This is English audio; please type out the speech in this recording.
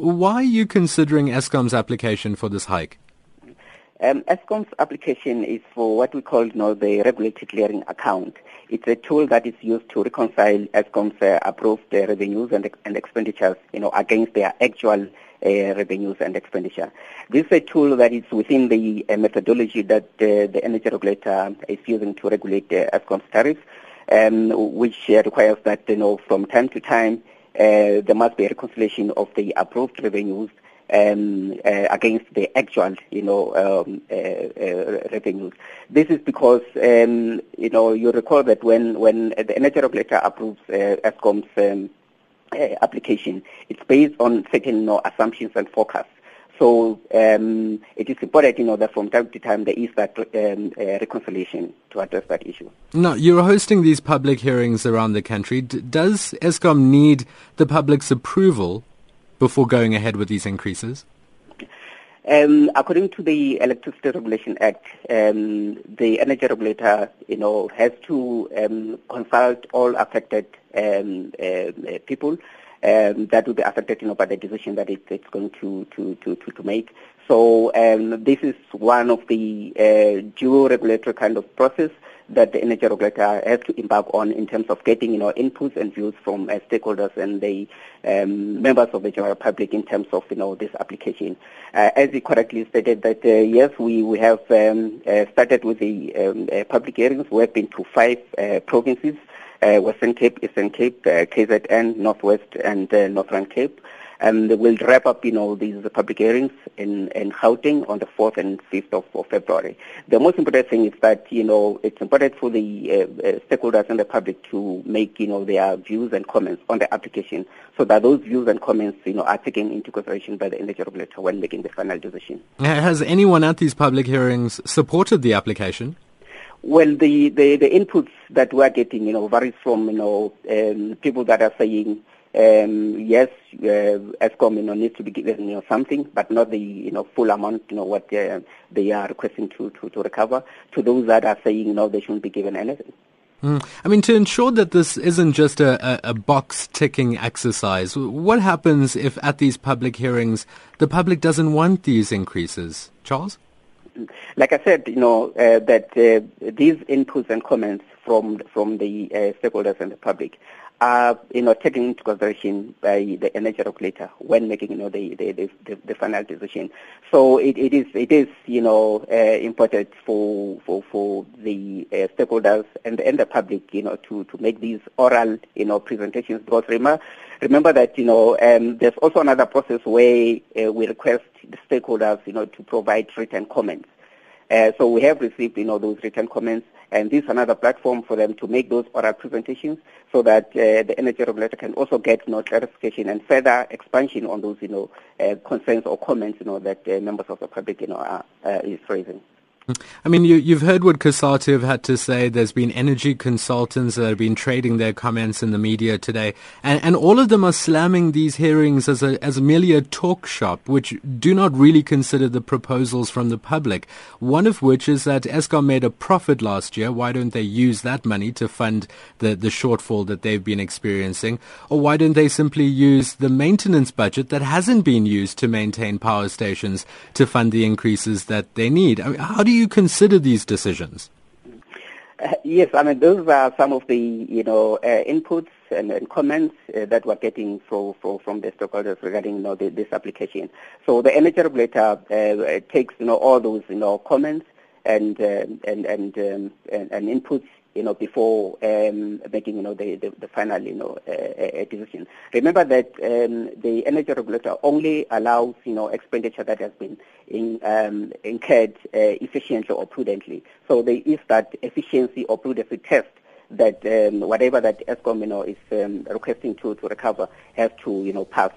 Why are you considering Eskom's application for this hike? Um, Eskom's application is for what we call you know, the regulated clearing account. It's a tool that is used to reconcile Eskom's uh, approved uh, revenues and, and expenditures you know, against their actual uh, revenues and expenditure. This is a tool that is within the uh, methodology that uh, the energy regulator is using to regulate uh, Eskom's tariffs, um, which uh, requires that you know, from time to time uh, there must be a reconciliation of the approved revenues um, uh, against the actual, you know, um, uh, uh, revenues. This is because, um, you know, you recall that when, when the energy regulator approves uh, Eskom's um, uh, application, it's based on certain you know, assumptions and forecasts. So um, it is important, you know, that from time to time there is that um, uh, reconciliation to address that issue. Now, you're hosting these public hearings around the country. D- does Eskom need the public's approval before going ahead with these increases? Um, according to the Electricity Regulation Act, um, the energy regulator, you know, has to um, consult all affected um, uh, people um, that will be affected, you know, by the decision that it, it's going to, to, to, to, make. So um, this is one of the uh, dual regulatory kind of process that the energy regulator has to embark on in terms of getting, you know, inputs and views from uh, stakeholders and the um, members of the general public in terms of, you know, this application. Uh, as you correctly stated, that uh, yes, we we have um, uh, started with the um, uh, public hearings. We have been to five uh, provinces: Western Cape, Eastern Cape, KZN, Northwest, and Northern Cape and we'll wrap up, you know, these public hearings in, in Gauteng on the 4th and 5th of, of February. The most important thing is that, you know, it's important for the uh, uh, stakeholders and the public to make, you know, their views and comments on the application so that those views and comments, you know, are taken into consideration by the energy regulator when making the final decision. Has anyone at these public hearings supported the application? Well, the, the, the inputs that we're getting, you know, varies from, you know, um, people that are saying, um, yes, uh, Eskom you know, needs to be given you know, something, but not the you know, full amount, you know, what they, they are requesting to, to, to recover. To those that are saying, know, they shouldn't be given anything. Mm. I mean, to ensure that this isn't just a, a, a, box ticking exercise, what happens if at these public hearings the public doesn't want these increases? Charles? Like I said, you know, uh, that uh, these inputs and comments from from the uh, stakeholders and the public are you know taken into consideration by the energy regulator when making you know the the, the, the final decision. So it, it is it is you know uh, important for for for the uh, stakeholders and and the public you know to to make these oral you know presentations because remember remember that you know um, there's also another process where uh, we request the stakeholders you know to provide written comments. Uh, so we have received, you know, those written comments, and this is another platform for them to make those oral presentations so that uh, the energy regulator can also get, you know, clarification and further expansion on those, you know, uh, concerns or comments, you know, that uh, members of the public, you know, are, uh, is raising. I mean, you, have heard what COSATU have had to say. There's been energy consultants that have been trading their comments in the media today, and, and all of them are slamming these hearings as a as merely a talk shop, which do not really consider the proposals from the public. One of which is that Eskom made a profit last year. Why don't they use that money to fund the the shortfall that they've been experiencing, or why don't they simply use the maintenance budget that hasn't been used to maintain power stations to fund the increases that they need? I mean, how do you you consider these decisions? Uh, yes, I mean those are some of the you know uh, inputs and, and comments uh, that we're getting from from, from the stakeholders regarding you know the, this application. So the energy regulator uh, takes you know all those you know comments and uh, and and, um, and, and inputs you know, before um, making, you know, the, the, the final, you know, uh, uh, decision. Remember that um, the energy regulator only allows, you know, expenditure that has been in, um, incurred uh, efficiently or prudently. So there is that efficiency or prudency test that um, whatever that Eskom, you know, is um, requesting to, to recover has to, you know, pass